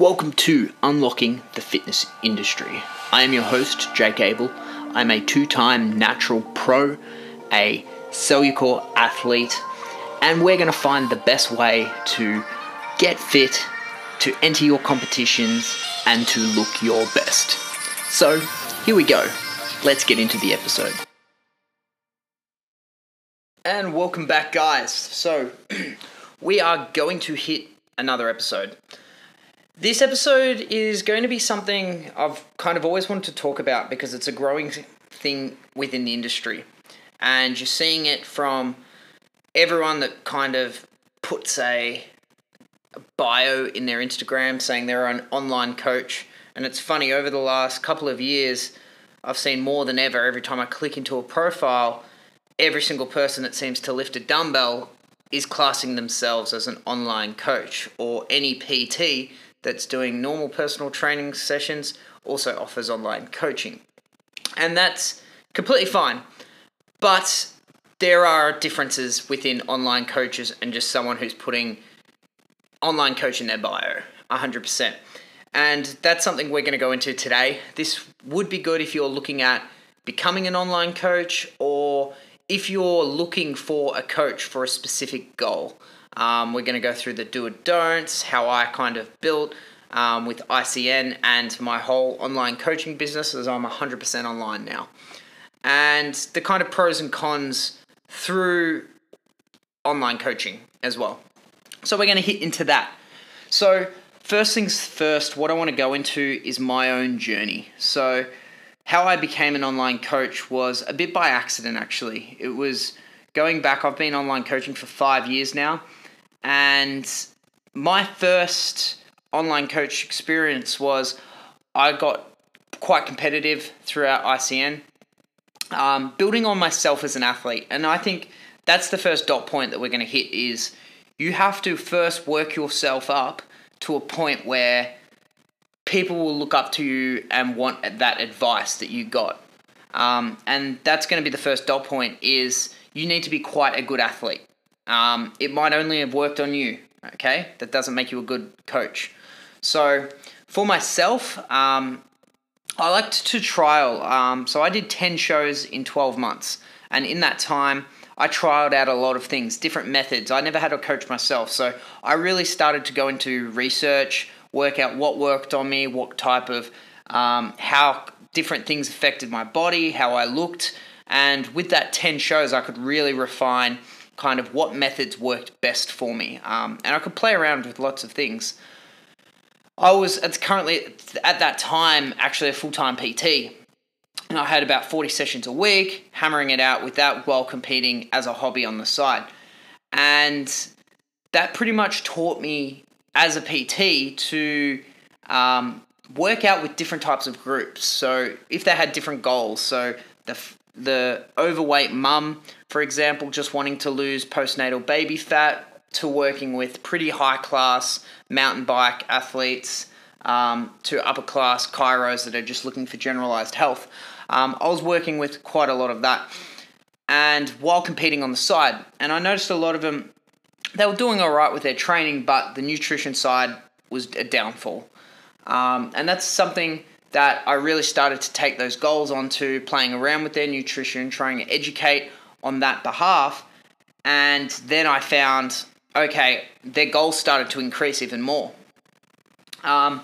Welcome to Unlocking the Fitness Industry. I am your host, Jake Abel. I'm a two time natural pro, a Cellucor athlete, and we're going to find the best way to get fit, to enter your competitions, and to look your best. So, here we go. Let's get into the episode. And welcome back, guys. So, we are going to hit another episode. This episode is going to be something I've kind of always wanted to talk about because it's a growing thing within the industry. And you're seeing it from everyone that kind of puts a, bio in their Instagram saying they're an online coach. And it's funny, over the last couple of years, I've seen more than ever every time I click into a profile, every single person that seems to lift a dumbbell is classing themselves as an online coach or any PT that's doing normal personal training sessions also offers online coaching. And that's completely fine. But there are differences within online coaches and just someone who's putting online coach in their bio, 100%. And that's something we're going to go into today. This would be good if you're looking at becoming an online coach or if you're looking for a coach for a specific goal. Um, we're going to go through the do or don'ts, how I kind of built um, with ICN and my whole online coaching business as I'm 100% online now. And the kind of pros and cons through online coaching as well. So we're going to hit into that. So, first things first, what I want to go into is my own journey. So, how I became an online coach was a bit by accident, actually. It was going back, I've been online coaching for five years now. And my first online coach experience was I got quite competitive throughout ICN, um, building on myself as an athlete. And I think that's the first dot point that we're going to hit is you have to first work yourself up to a point where people will look up to you and want that advice that you got. Um, and that's going to be the first dot point is you need to be quite a good athlete. Um, it might only have worked on you, okay? That doesn't make you a good coach. So for myself, um, I liked to trial. Um, so I did 10 shows in 12 months. And in that time, I trialed out a lot of things, different methods. I never had a coach myself. So I really started to go into research, work out what worked on me, what type of, um, how different things affected my body, how I looked. And with that 10 shows, I could really refine kind of what methods worked best for me. Um, and I could play around with lots of things. I was it's currently at that time actually a full time PT, and I had about forty sessions a week, hammering it out with that while competing as a hobby on the side, and that pretty much taught me as a PT to um, work out with different types of groups. So if they had different goals, so the the overweight mum, for example, just wanting to lose postnatal baby fat, to working with pretty high class mountain bike athletes um, to upper class chiros that are just looking for generalized health. Um, I was working with quite a lot of that, and while competing on the side, and I noticed a lot of them, they were doing all right with their training, but the nutrition side was a downfall, um, and that's something that I really started to take those goals onto, playing around with their nutrition, trying to educate on that behalf, and then I found okay, their goals started to increase even more. Um,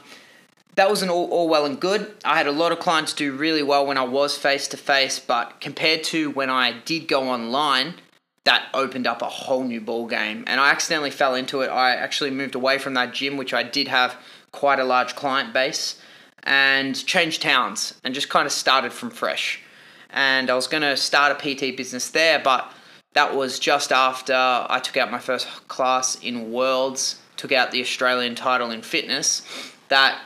that was an all, all well and good. I had a lot of clients do really well when I was face to face, but compared to when I did go online, that opened up a whole new ball game. And I accidentally fell into it. I actually moved away from that gym, which I did have quite a large client base, and changed towns and just kind of started from fresh. And I was going to start a PT business there, but that was just after I took out my first class in Worlds, took out the Australian title in fitness, that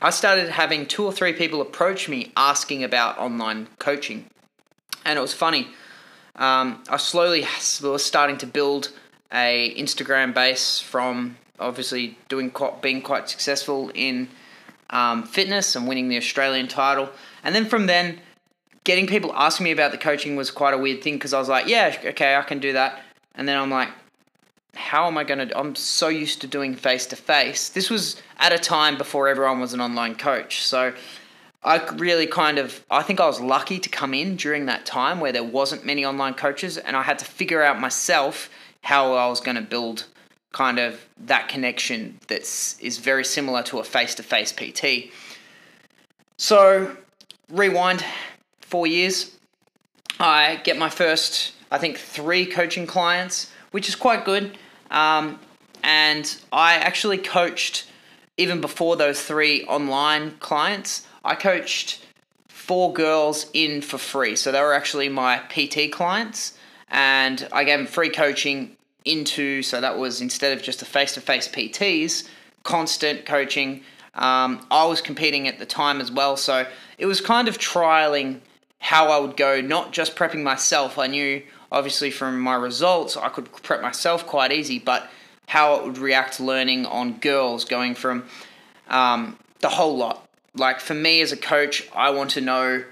I started having two or three people approach me asking about online coaching. And it was funny. Um, I slowly was starting to build a Instagram base from obviously doing quite, being quite successful in um, fitness and winning the Australian title. And then from then, getting people asking me about the coaching was quite a weird thing because I was like, yeah, okay, I can do that. And then I'm like, how am I going to? I'm so used to doing face to face. This was at a time before everyone was an online coach. So I really kind of, I think I was lucky to come in during that time where there wasn't many online coaches and I had to figure out myself how I was going to build kind of that connection that's is very similar to a face to face PT. So rewind four years, I get my first, I think, three coaching clients, which is quite good. Um, and I actually coached even before those three online clients. I coached four girls in for free. So they were actually my PT clients. And I gave them free coaching into, so that was instead of just the face to face PTs, constant coaching. Um, I was competing at the time as well. So it was kind of trialing how I would go, not just prepping myself. I knew obviously from my results I could prep myself quite easy, but how it would react learning on girls going from um, the whole lot. Like for me as a coach, I want to know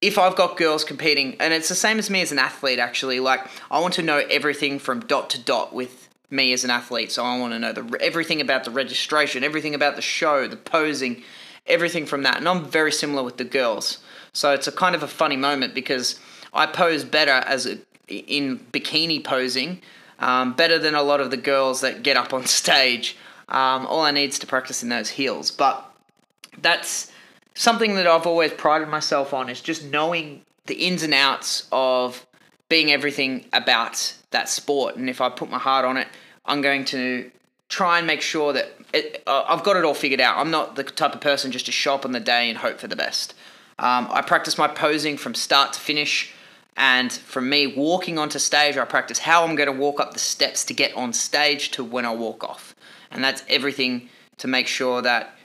if I've got girls competing, and it's the same as me as an athlete actually. Like I want to know everything from dot to dot with me as an athlete. So I want to know the everything about the registration, everything about the show, the posing, everything from that. And I'm very similar with the girls. So it's a kind of a funny moment because I pose better as a, in bikini posing, um, better than a lot of the girls that get up on stage. Um, all I need is to practice in those heels. But that's something that I've always prided myself on is just knowing the ins and outs of being everything about that sport. And if I put my heart on it, I'm going to try and make sure that it, uh, I've got it all figured out. I'm not the type of person just to shop on the day and hope for the best. Um, I practice my posing from start to finish. And from me walking onto stage, I practice how I'm going to walk up the steps to get on stage to when I walk off. And that's everything to make sure that,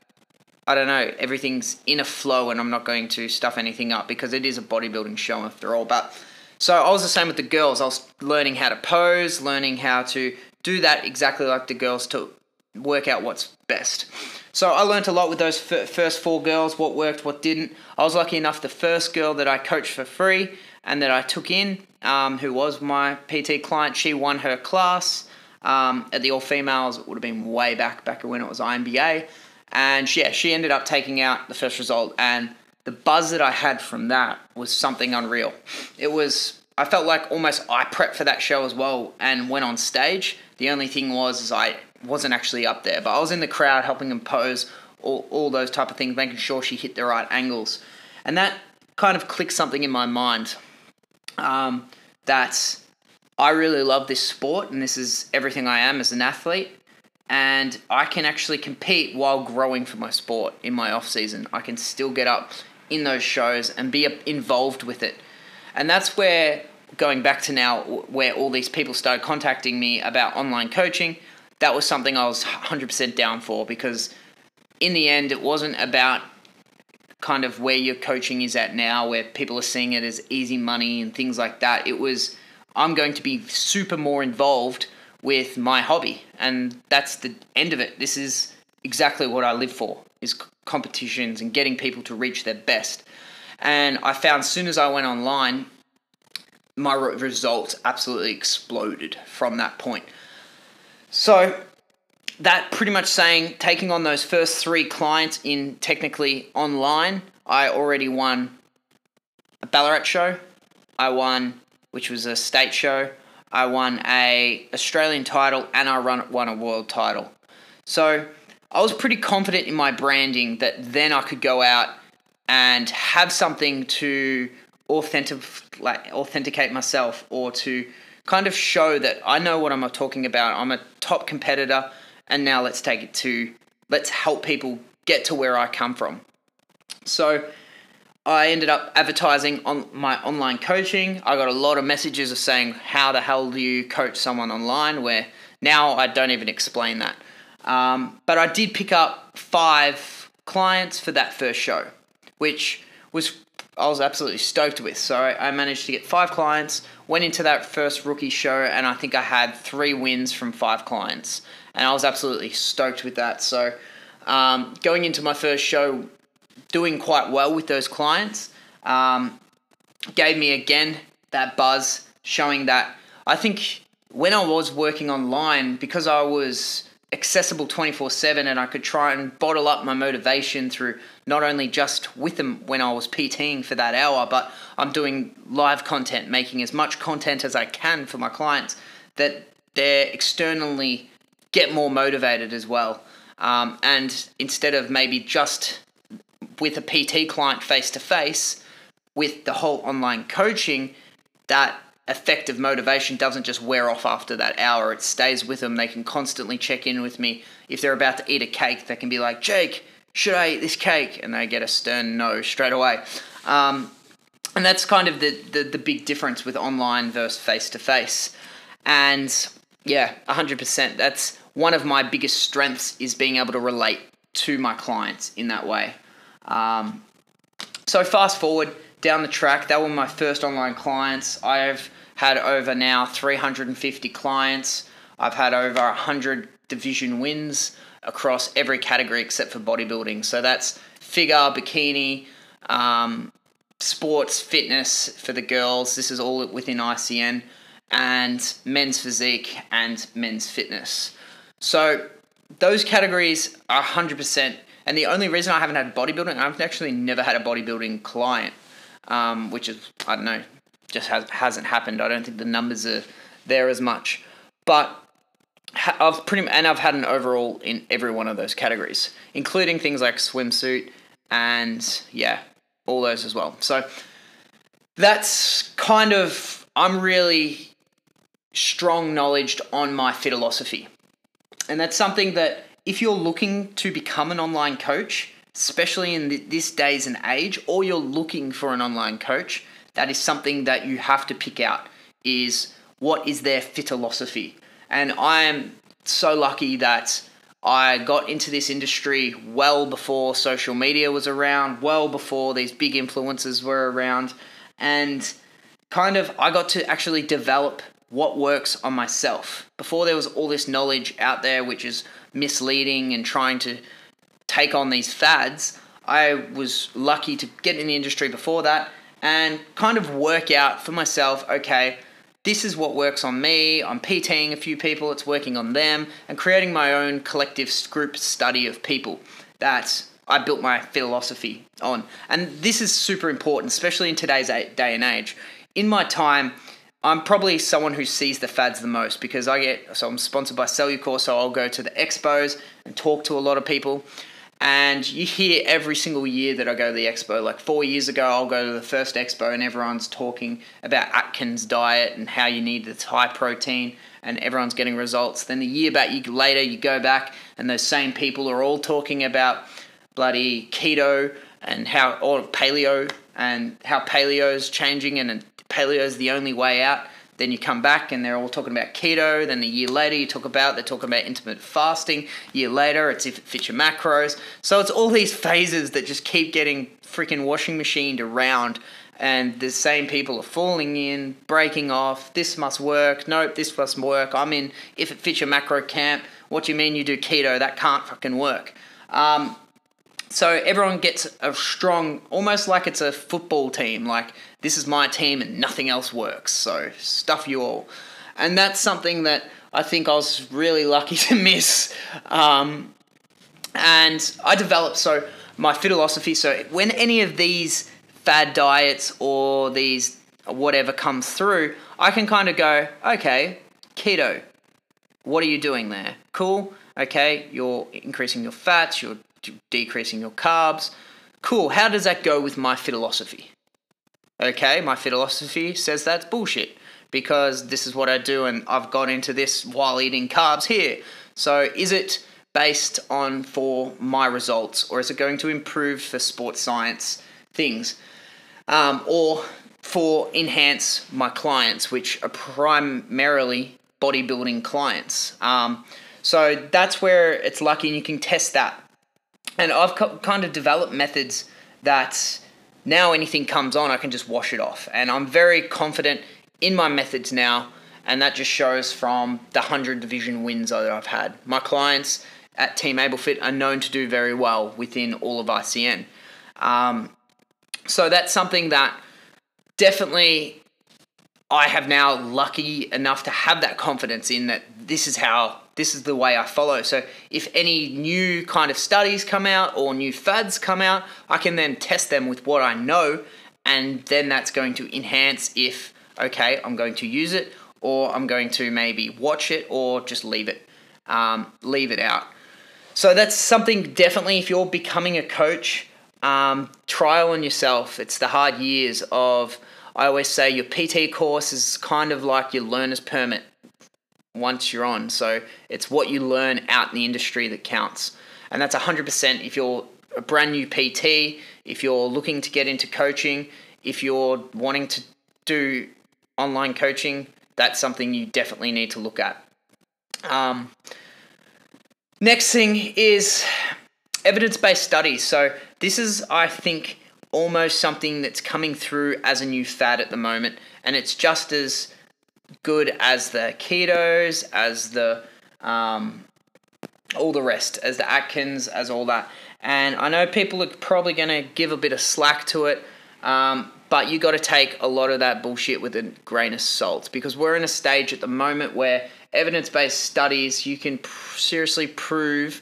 I don't know, everything's in a flow and I'm not going to stuff anything up because it is a bodybuilding show after all. But so I was the same with the girls. I was learning how to pose, learning how to do that exactly like the girls to work out what's best. So I learned a lot with those first four girls, what worked, what didn't. I was lucky enough, the first girl that I coached for free and that I took in, um, who was my PT client, she won her class. Um, at the all females, it would have been way back, back when it was INBA. And yeah, she ended up taking out the first result. And the buzz that I had from that was something unreal. It was, I felt like almost I prepped for that show as well and went on stage. The only thing was, is I wasn't actually up there, but I was in the crowd helping him pose, all, all those type of things, making sure she hit the right angles. And that kind of clicked something in my mind um, that I really love this sport and this is everything I am as an athlete. And I can actually compete while growing for my sport in my off season. I can still get up in those shows and be involved with it. And that's where going back to now where all these people started contacting me about online coaching that was something I was 100% down for because in the end, it wasn't about kind of where your coaching is at now, where people are seeing it as easy money and things like that. It was, I'm going to be super more involved with my hobby. And that's the end of it. This is exactly what I live for is competitions and getting people to reach their best. And I found as soon as I went online, my results absolutely exploded from that point. So that pretty much saying taking on those first three clients in technically online, I already won a Ballarat show. I won, which was a state show. I won a Australian title and I won a world title. So I was pretty confident in my branding that then I could go out and have something to authentic, like, authenticate myself or to kind of show that I know what I'm talking about. I'm a top competitor, and now let's take it to let's help people get to where I come from. So I ended up advertising on my online coaching. I got a lot of messages of saying, How the hell do you coach someone online? Where now I don't even explain that. Um, but I did pick up five clients for that first show, which was I was absolutely stoked with. So I managed to get five clients, went into that first rookie show, and I think I had three wins from five clients. And I was absolutely stoked with that. So um, going into my first show, doing quite well with those clients, um, gave me again that buzz, showing that I think when I was working online, because I was accessible 24 7 and I could try and bottle up my motivation through not only just with them when I was PTing for that hour, but I'm doing live content, making as much content as I can for my clients that they're externally get more motivated as well. Um, and instead of maybe just with a PT client face to face, with the whole online coaching, that effective motivation doesn't just wear off after that hour. It stays with them. They can constantly check in with me. If they're about to eat a cake, they can be like, Jake, should I eat this cake? And they get a stern no straight away. Um, and that's kind of the, the, the big difference with online versus face to face. And yeah, 100%. That's one of my biggest strengths is being able to relate to my clients in that way. Um, so fast forward down the track, that were my first online clients. I've had over now 350 clients. I've had over 100 division wins across every category except for bodybuilding. So that's figure, bikini, um, sports, fitness for the girls. This is all within ICN, and men's physique and men's fitness. So those categories are 100%. And the only reason I haven't had bodybuilding, I've actually never had a bodybuilding client, um, which is, I don't know, just has, hasn't happened. I don't think the numbers are there as much. But I've pretty and I've had an overall in every one of those categories, including things like swimsuit and yeah, all those as well. So that's kind of I'm really strong knowledge on my philosophy. And that's something that if you're looking to become an online coach, especially in this days and age, or you're looking for an online coach, that is something that you have to pick out is what is their philosophy. And I am so lucky that I got into this industry well before social media was around, well before these big influencers were around, and kind of I got to actually develop what works on myself. Before there was all this knowledge out there which is misleading and trying to take on these fads, I was lucky to get in the industry before that and kind of work out for myself okay, this is what works on me. I'm PTing a few people, it's working on them, and creating my own collective group study of people that I built my philosophy on. And this is super important, especially in today's day and age. In my time, I'm probably someone who sees the fads the most because I get so I'm sponsored by Cellucor, so I'll go to the expos and talk to a lot of people. And you hear every single year that I go to the expo. Like four years ago, I'll go to the first expo and everyone's talking about Atkins diet and how you need this high protein and everyone's getting results. Then the year back you, later, you go back and those same people are all talking about bloody keto and how, or paleo and how paleo is changing and paleo is the only way out. Then you come back and they're all talking about keto. Then a year later, you talk about they're talking about intermittent fasting. A year later, it's if it fits your macros. So it's all these phases that just keep getting freaking washing machined around. And the same people are falling in, breaking off. This must work. Nope, this must work. I'm in if it fits your macro camp. What do you mean you do keto? That can't fucking work. Um, so everyone gets a strong, almost like it's a football team. Like this is my team and nothing else works. So stuff you all, and that's something that I think I was really lucky to miss. Um, and I developed so my philosophy. So when any of these fad diets or these whatever comes through, I can kind of go, okay, keto. What are you doing there? Cool. Okay, you're increasing your fats. You're decreasing your carbs. Cool. How does that go with my philosophy? Okay, my philosophy says that's bullshit because this is what I do and I've got into this while eating carbs here. So is it based on for my results or is it going to improve for sports science things um, or for enhance my clients, which are primarily bodybuilding clients? Um, so that's where it's lucky and you can test that and I've kind of developed methods that now anything comes on, I can just wash it off. And I'm very confident in my methods now, and that just shows from the 100 division wins that I've had. My clients at Team AbleFit are known to do very well within all of ICN. Um, so that's something that definitely I have now lucky enough to have that confidence in that this is how this is the way I follow. So if any new kind of studies come out or new fads come out, I can then test them with what I know and then that's going to enhance if okay, I'm going to use it or I'm going to maybe watch it or just leave it um, leave it out. So that's something definitely if you're becoming a coach, um, trial on yourself. It's the hard years of I always say your PT course is kind of like your learner's permit once you're on. So it's what you learn out in the industry that counts. And that's 100% if you're a brand new PT, if you're looking to get into coaching, if you're wanting to do online coaching, that's something you definitely need to look at. Um, next thing is evidence based studies. So, this is, I think, almost something that's coming through as a new fad at the moment, and it's just as good as the ketos, as the um, all the rest, as the Atkins, as all that. And I know people are probably going to give a bit of slack to it, um, but you got to take a lot of that bullshit with a grain of salt because we're in a stage at the moment where evidence based studies, you can pr- seriously prove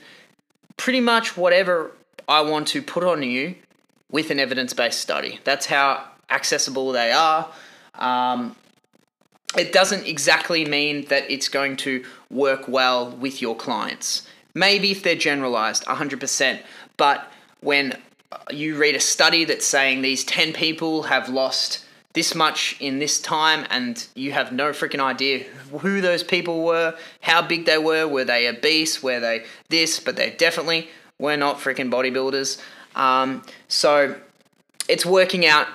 pretty much whatever I want to put on you with an evidence based study. That's how accessible they are. Um, it doesn't exactly mean that it's going to work well with your clients. Maybe if they're generalized, 100%. But when you read a study that's saying these 10 people have lost this much in this time and you have no freaking idea who those people were, how big they were, were they obese, were they this, but they definitely were not freaking bodybuilders. Um, so it's working out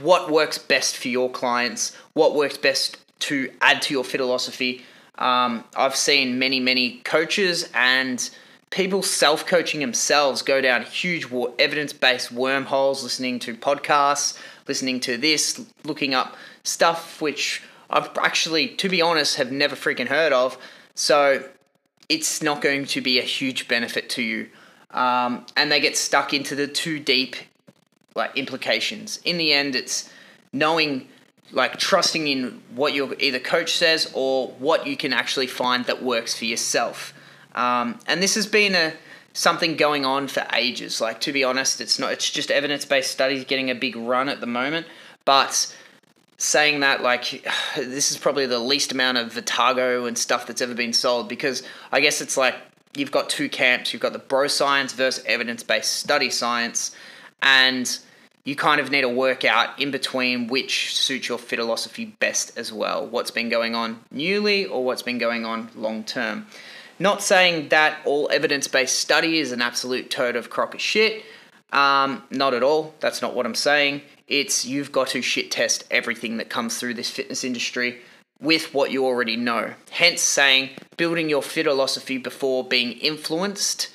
what works best for your clients, what works best to add to your philosophy. Um, I've seen many, many coaches and people self coaching themselves go down huge evidence based wormholes, listening to podcasts, listening to this, looking up stuff which I've actually, to be honest, have never freaking heard of. So it's not going to be a huge benefit to you. Um, and they get stuck into the too deep like implications. In the end, it's knowing like trusting in what your either coach says or what you can actually find that works for yourself. Um, and this has been a something going on for ages. Like to be honest, it's not. It's just evidence based studies getting a big run at the moment. But saying that, like this is probably the least amount of Vitargo and stuff that's ever been sold because I guess it's like you've got two camps. You've got the bro science versus evidence based study science, and you kind of need to work out in between which suits your fit philosophy best as well. What's been going on newly or what's been going on long term. Not saying that all evidence based study is an absolute toad of crock of shit. Um, not at all. That's not what I'm saying. It's you've got to shit test everything that comes through this fitness industry with what you already know. Hence, saying building your fit philosophy before being influenced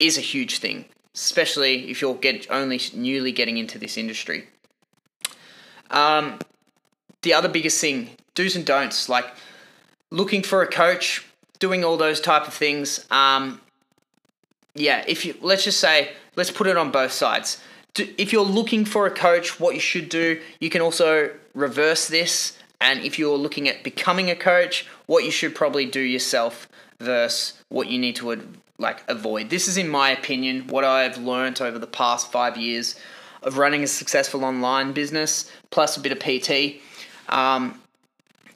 is a huge thing especially if you're get only newly getting into this industry. Um, the other biggest thing, do's and don'ts, like looking for a coach, doing all those type of things. Um, yeah, if you let's just say, let's put it on both sides. If you're looking for a coach, what you should do, you can also reverse this. And if you're looking at becoming a coach, what you should probably do yourself versus what you need to like avoid. This is, in my opinion, what I've learned over the past five years of running a successful online business, plus a bit of PT. Um,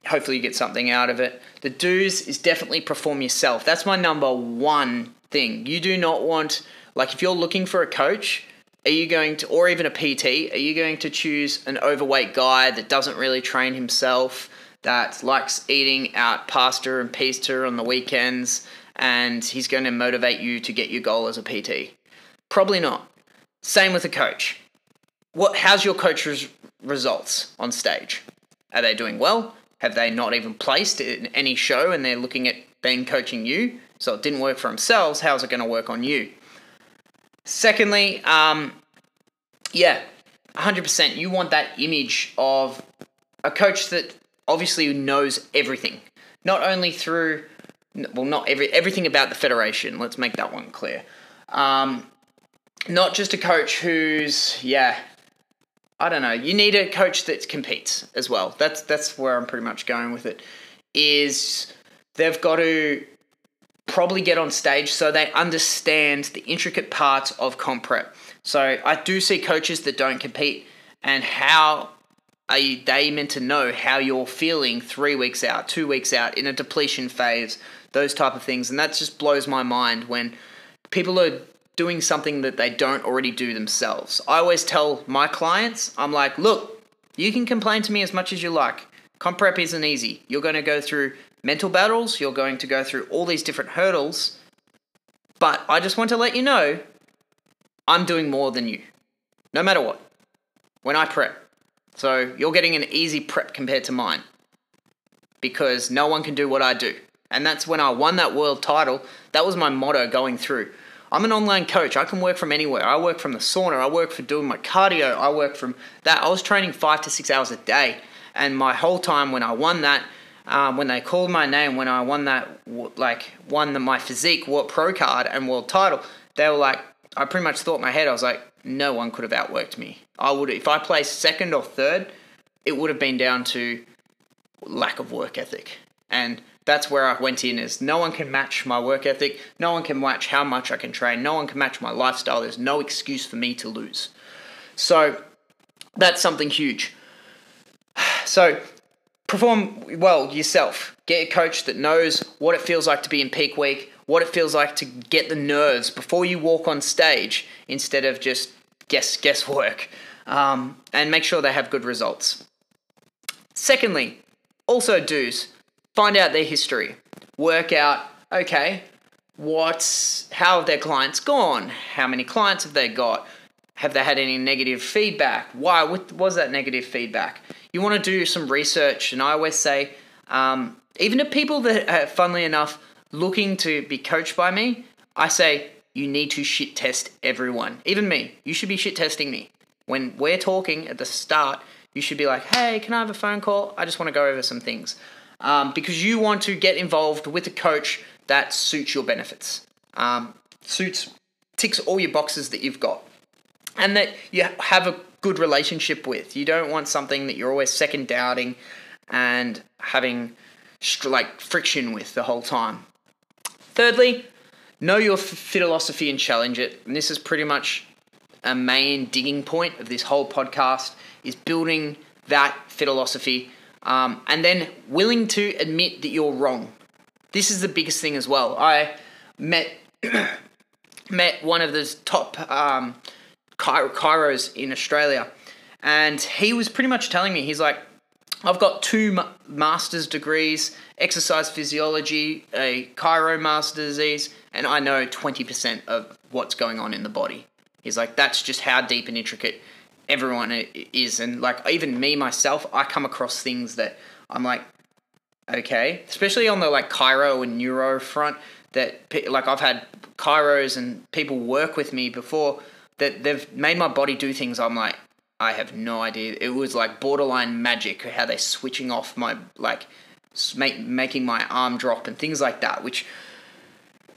hopefully, you get something out of it. The do's is definitely perform yourself. That's my number one thing. You do not want, like, if you're looking for a coach, are you going to, or even a PT, are you going to choose an overweight guy that doesn't really train himself, that likes eating out pasta and pizza on the weekends, and he's going to motivate you to get your goal as a PT? Probably not. Same with a coach. What? How's your coach's results on stage? Are they doing well? Have they not even placed in any show and they're looking at being coaching you? So it didn't work for themselves. How's it going to work on you? Secondly, um, yeah, 100%. You want that image of a coach that obviously knows everything, not only through well, not every everything about the federation. Let's make that one clear. Um, not just a coach who's yeah, I don't know. You need a coach that competes as well. That's that's where I'm pretty much going with it. Is they've got to probably get on stage so they understand the intricate parts of comp prep. So I do see coaches that don't compete and how are you, they meant to know how you're feeling three weeks out, two weeks out in a depletion phase, those type of things, and that just blows my mind when people are doing something that they don't already do themselves. I always tell my clients, I'm like, look, you can complain to me as much as you like. Comp prep isn't easy. You're going to go through mental battles, you're going to go through all these different hurdles, but I just want to let you know I'm doing more than you, no matter what, when I prep. So you're getting an easy prep compared to mine because no one can do what I do. And that's when I won that world title. That was my motto going through. I'm an online coach. I can work from anywhere. I work from the sauna. I work for doing my cardio. I work from that. I was training five to six hours a day. And my whole time when I won that, um, when they called my name, when I won that, like, won the, my physique world pro card and world title, they were like, I pretty much thought in my head, I was like, no one could have outworked me. I would, if I placed second or third, it would have been down to lack of work ethic. And that's where I went in is no one can match my work ethic. No one can match how much I can train. No one can match my lifestyle. There's no excuse for me to lose. So that's something huge. So perform well yourself. Get a coach that knows what it feels like to be in peak week, what it feels like to get the nerves before you walk on stage instead of just guess guesswork. Um, and make sure they have good results. Secondly, also do's find out their history, work out okay, what's how have their clients gone? How many clients have they got? Have they had any negative feedback? Why what was that negative feedback? You want to do some research, and I always say, um, even to people that, are, funnily enough, looking to be coached by me, I say you need to shit test everyone, even me. You should be shit testing me when we're talking at the start. You should be like, "Hey, can I have a phone call? I just want to go over some things." Um, because you want to get involved with a coach that suits your benefits, um, suits, ticks all your boxes that you've got, and that you have a good relationship with. You don't want something that you're always second doubting and having like friction with the whole time. Thirdly, know your philosophy and challenge it. And this is pretty much a main digging point of this whole podcast is building that philosophy um, and then willing to admit that you're wrong. This is the biggest thing as well. I met met one of the top um, chiros in Australia, and he was pretty much telling me he's like, I've got two master's degrees, exercise physiology, a chiro master disease, and I know 20% of what's going on in the body. He's like, that's just how deep and intricate everyone is and like even me myself i come across things that i'm like okay. Especially on the like chiro and neuro front that like i've had chiros and people work with me before that they've made my body do things i'm like i have no idea. It was like borderline magic how they're switching off my like make, making my arm drop and things like that which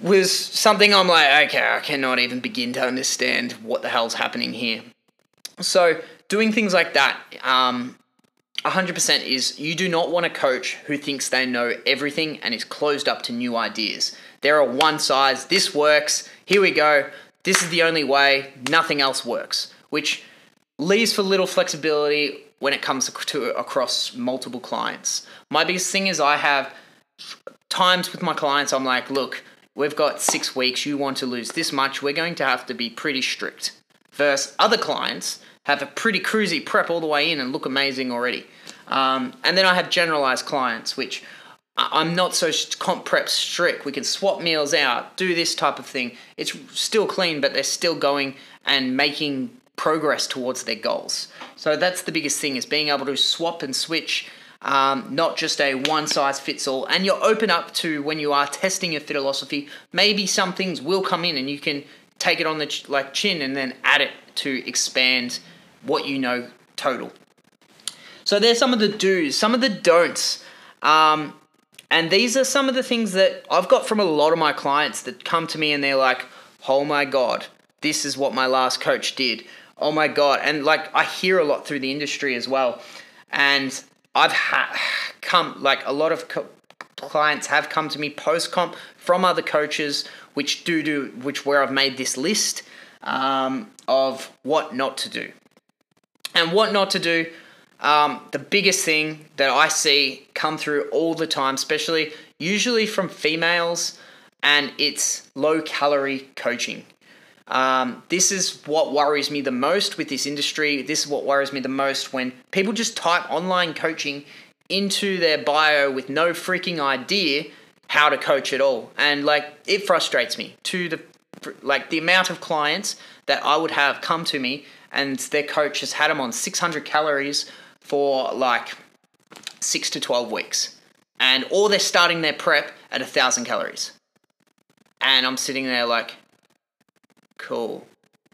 was something i'm like okay i cannot even begin to understand what the hell's happening here so doing things like that, um, 100% is you do not want a coach who thinks they know everything and is closed up to new ideas. There are one size, this works, here we go, this is the only way, nothing else works, which leaves for little flexibility when it comes to across multiple clients. My biggest thing is I have times with my clients, I'm like, look, we've got six weeks, you want to lose this much, we're going to have to be pretty strict. Versus other clients have a pretty cruisy prep all the way in and look amazing already. Um, and then I have generalized clients, which I'm not so comp prep strict. We can swap meals out, do this type of thing. It's still clean, but they're still going and making progress towards their goals. So that's the biggest thing is being able to swap and switch, um, not just a one size fits all. And you're open up to when you are testing your philosophy. Maybe some things will come in and you can take it on the ch- like chin and then add it to expand what you know total. So there's some of the do's, some of the don'ts. Um, and these are some of the things that I've got from a lot of my clients that come to me and they're like, oh my God, this is what my last coach did. Oh my god! And like I hear a lot through the industry as well, and I've had come like a lot of co- clients have come to me post comp from other coaches, which do do which where I've made this list um, of what not to do, and what not to do. Um, the biggest thing that I see come through all the time, especially usually from females, and it's low calorie coaching. Um, this is what worries me the most with this industry. This is what worries me the most when people just type online coaching into their bio with no freaking idea how to coach at all. And like it frustrates me to the like the amount of clients that I would have come to me and their coach has had them on 600 calories for like 6 to 12 weeks. And or they're starting their prep at 1000 calories. And I'm sitting there like cool.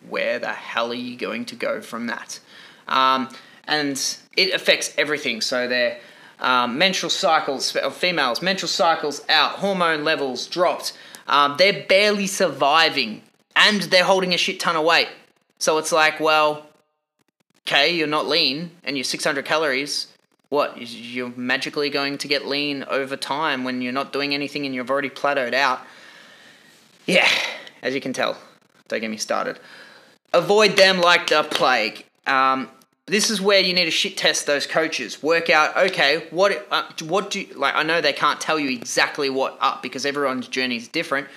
Where the hell are you going to go from that? Um, and it affects everything. So their um, menstrual cycles, of females, menstrual cycles out, hormone levels dropped. Um, they're barely surviving and they're holding a shit ton of weight. So it's like, well, okay, you're not lean and you're 600 calories. What? You're magically going to get lean over time when you're not doing anything and you've already plateaued out. Yeah, as you can tell, don't get me started. Avoid them like the plague. Um, this is where you need to shit test those coaches. Work out, okay, what uh, what do you, like? I know they can't tell you exactly what up because everyone's journey is different.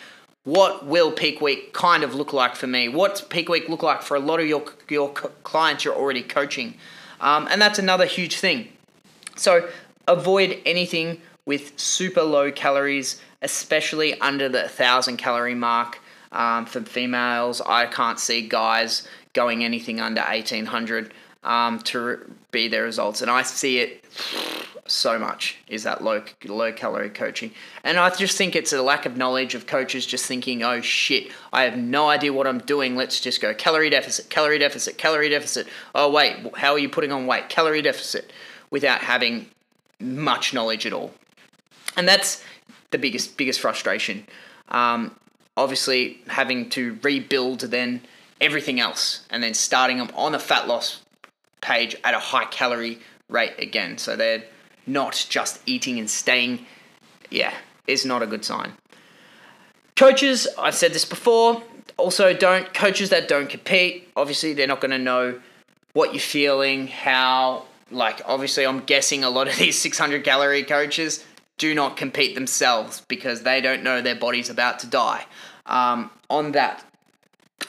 What will peak week kind of look like for me? What's peak week look like for a lot of your your clients you're already coaching? Um, and that's another huge thing. So avoid anything with super low calories, especially under the thousand calorie mark. Um, for females, I can't see guys going anything under 1800 um, to be their results. And I see it so much is that low low calorie coaching. And I just think it's a lack of knowledge of coaches just thinking, oh shit, I have no idea what I'm doing. Let's just go calorie deficit, calorie deficit, calorie deficit. Oh wait, how are you putting on weight? Calorie deficit without having much knowledge at all. And that's the biggest biggest frustration. Um, obviously having to rebuild then everything else and then starting them on a fat loss page at a high calorie rate again. So they're not just eating and staying. Yeah, is not a good sign. Coaches, I've said this before, also don't coaches that don't compete. Obviously, they're not going to know what you're feeling, how like obviously I'm guessing a lot of these 600 calorie coaches do not compete themselves because they don't know their body's about to die um, on that.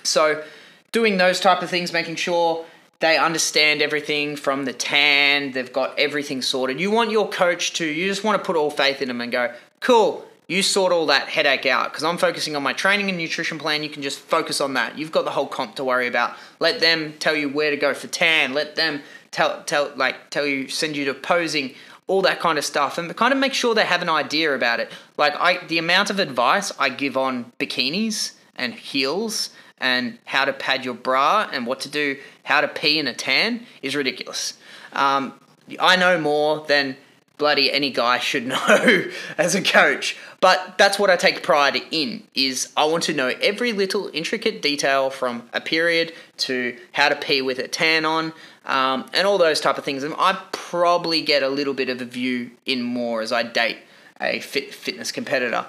So, doing those type of things, making sure they understand everything from the tan, they've got everything sorted. You want your coach to, you just want to put all faith in them and go, cool, you sort all that headache out because I'm focusing on my training and nutrition plan. You can just focus on that. You've got the whole comp to worry about. Let them tell you where to go for tan. Let them tell tell like tell you send you to posing all that kind of stuff and kind of make sure they have an idea about it. Like I the amount of advice I give on bikinis and heels and how to pad your bra and what to do, how to pee in a tan is ridiculous. Um, I know more than bloody any guy should know as a coach but that's what i take pride in is i want to know every little intricate detail from a period to how to pee with a tan on um, and all those type of things. And I probably get a little bit of a view in more as I date a fit fitness competitor.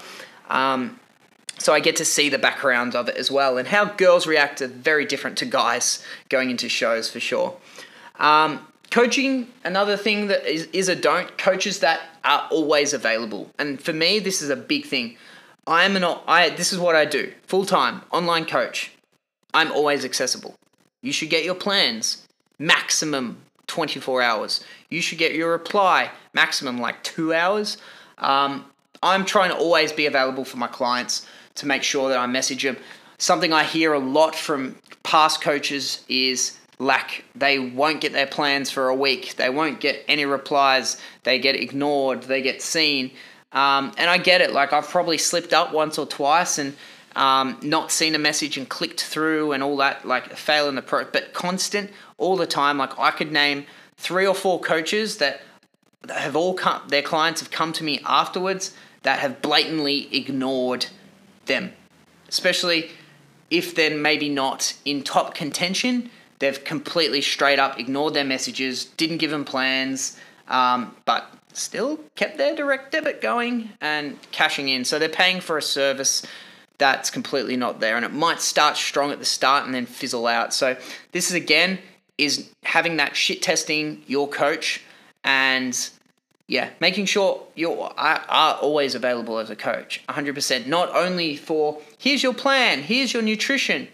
Um, so I get to see the background of it as well, and how girls react are very different to guys going into shows for sure. Um, coaching, another thing that is, is a don't. Coaches that are always available, and for me, this is a big thing. I am an I. This is what I do full time online coach. I'm always accessible. You should get your plans maximum 24 hours. You should get your reply maximum like two hours. Um, I'm trying to always be available for my clients to make sure that I message them. Something I hear a lot from past coaches is lack. They won't get their plans for a week. They won't get any replies. They get ignored. They get seen. Um, and I get it. Like I've probably slipped up once or twice and um, not seen a message and clicked through and all that, like fail in the pro, but constant all the time. Like I could name three or four coaches that have all come, their clients have come to me afterwards that have blatantly ignored them, especially if they're maybe not in top contention. they've completely straight up ignored their messages, didn't give them plans, um, but still kept their direct debit going and cashing in. So they're paying for a service that's completely not there, and it might start strong at the start and then fizzle out. So this is again is having that shit testing your coach and yeah, making sure you are, always available as a coach, 100%. Not only for here's your plan, here's your nutrition.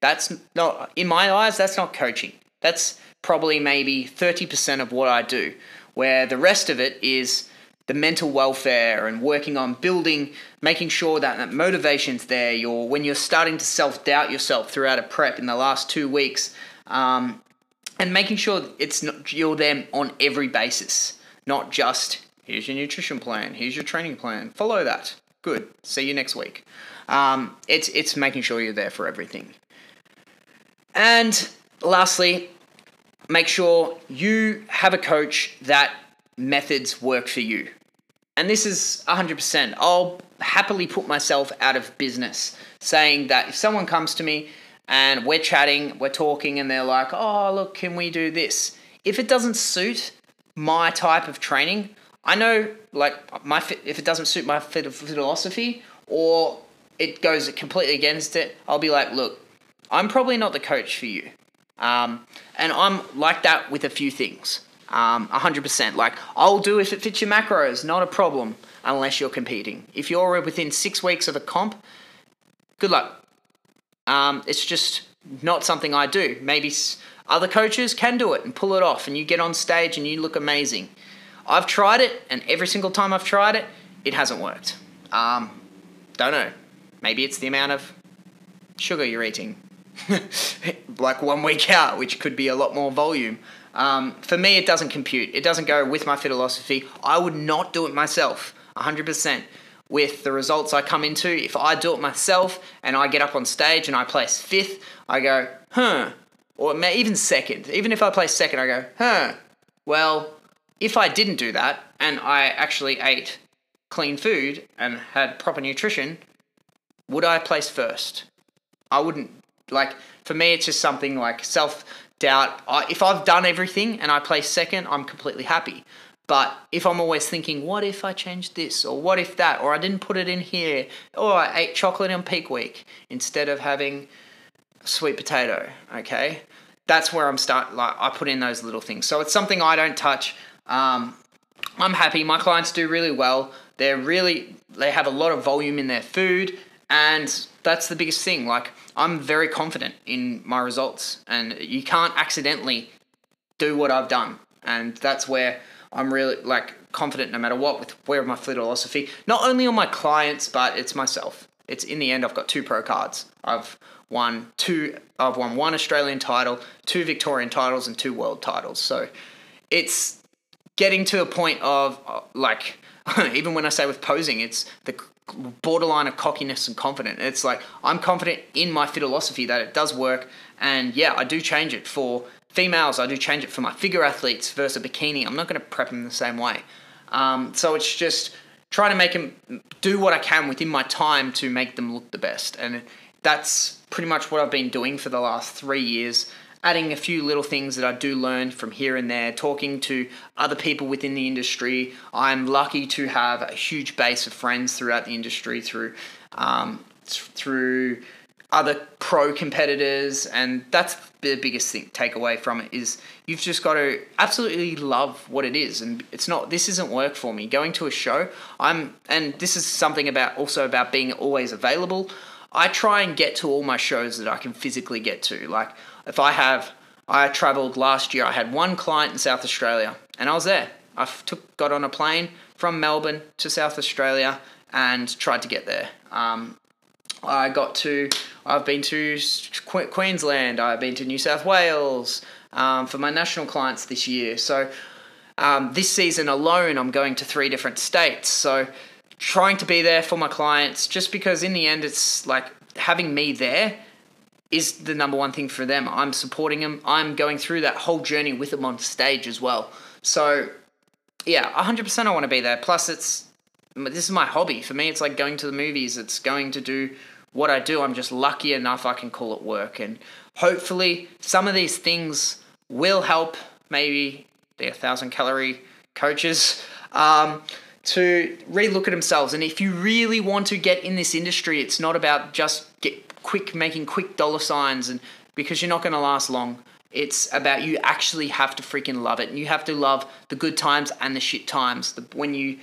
That's not, in my eyes, that's not coaching. That's probably maybe 30% of what I do, where the rest of it is the mental welfare and working on building, making sure that, that motivation's there. You're, when you're starting to self doubt yourself throughout a prep in the last two weeks, um, and making sure it's not, you're there on every basis not just here's your nutrition plan, here's your training plan, follow that. Good. See you next week. Um, it's it's making sure you're there for everything. And lastly, make sure you have a coach that methods work for you. And this is 100%. I'll happily put myself out of business saying that if someone comes to me and we're chatting, we're talking, and they're like, oh, look, can we do this? If it doesn't suit my type of training, I know like my if it doesn't suit my philosophy or it goes completely against it, I'll be like, look, I'm probably not the coach for you. Um, and I'm like that with a few things. Um, 100%. Like, I'll do if it fits your macros, not a problem, unless you're competing. If you're within six weeks of a comp, good luck. Um, it's just not something I do. Maybe other coaches can do it and pull it off, and you get on stage and you look amazing. I've tried it, and every single time I've tried it, it hasn't worked. Um, don't know. Maybe it's the amount of sugar you're eating, like one week out, which could be a lot more volume. Um, for me, it doesn't compute. It doesn't go with my philosophy. I would not do it myself, 100%. With the results I come into, if I do it myself and I get up on stage and I place fifth, I go, huh, or even second. Even if I place second, I go, huh, well, if I didn't do that and I actually ate clean food and had proper nutrition, would I place first? I wouldn't. Like, for me, it's just something like self doubt. If I've done everything and I place second, I'm completely happy. But if I'm always thinking, what if I changed this, or what if that, or I didn't put it in here, or I ate chocolate on peak week instead of having sweet potato, okay? That's where I'm start like I put in those little things. So it's something I don't touch. Um, I'm happy. My clients do really well. They're really they have a lot of volume in their food, and that's the biggest thing. Like I'm very confident in my results, and you can't accidentally do what I've done, and that's where I'm really like confident no matter what with where my philosophy. Not only on my clients, but it's myself. It's in the end I've got two pro cards. I've won two. I've won one Australian title, two Victorian titles, and two world titles. So it's getting to a point of uh, like even when I say with posing, it's the borderline of cockiness and confident. It's like I'm confident in my philosophy that it does work, and yeah, I do change it for females. I do change it for my figure athletes versus bikini. I'm not going to prep them the same way. Um, so it's just trying to make them do what I can within my time to make them look the best, and that's pretty much what I've been doing for the last three years. Adding a few little things that I do learn from here and there, talking to other people within the industry. I'm lucky to have a huge base of friends throughout the industry through um, through other pro competitors, and that's the biggest thing takeaway from it is you've just got to absolutely love what it is, and it's not this isn't work for me. Going to a show, I'm, and this is something about also about being always available. I try and get to all my shows that I can physically get to. Like if I have, I travelled last year. I had one client in South Australia, and I was there. I took got on a plane from Melbourne to South Australia and tried to get there. Um, I got to. I've been to Queensland. I've been to New South Wales um, for my national clients this year. So um, this season alone, I'm going to three different states. So trying to be there for my clients just because in the end it's like having me there is the number one thing for them. I'm supporting them. I'm going through that whole journey with them on stage as well. So yeah, 100% I want to be there. Plus it's this is my hobby. For me it's like going to the movies. It's going to do what I do. I'm just lucky enough I can call it work. And hopefully, some of these things will help maybe the 1,000 calorie coaches um, to relook at themselves. And if you really want to get in this industry, it's not about just get quick making quick dollar signs and because you're not going to last long. It's about you actually have to freaking love it, and you have to love the good times and the shit times. The, when you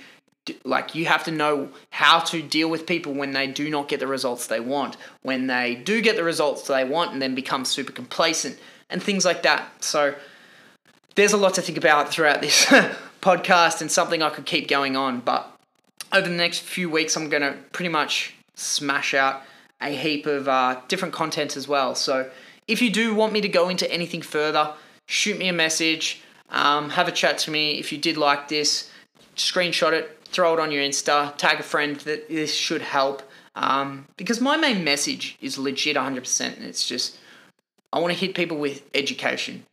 like you have to know how to deal with people when they do not get the results they want when they do get the results they want and then become super complacent and things like that so there's a lot to think about throughout this podcast and something i could keep going on but over the next few weeks i'm going to pretty much smash out a heap of uh, different content as well so if you do want me to go into anything further shoot me a message um, have a chat to me if you did like this screenshot it throw it on your Insta, tag a friend that this should help. Um, because my main message is legit 100%. And it's just, I want to hit people with education.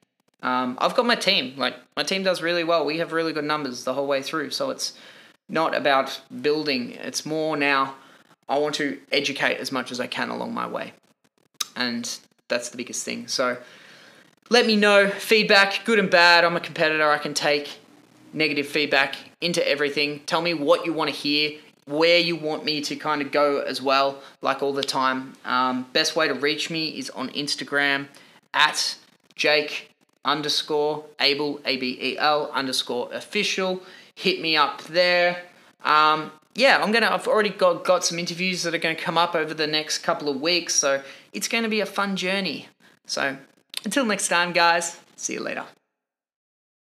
Um, I've got my team. Like, my team does really well. We have really good numbers the whole way through. So it's not about building, it's more now, I want to educate as much as I can along my way. And that's the biggest thing. So let me know feedback, good and bad. I'm a competitor. I can take negative feedback into everything. Tell me what you want to hear, where you want me to kind of go as well, like all the time. Um, best way to reach me is on Instagram at Jake underscore Abel, A B E L underscore official. Hit me up there. Um, yeah, I'm gonna. I've already got got some interviews that are gonna come up over the next couple of weeks, so it's gonna be a fun journey. So until next time, guys. See you later.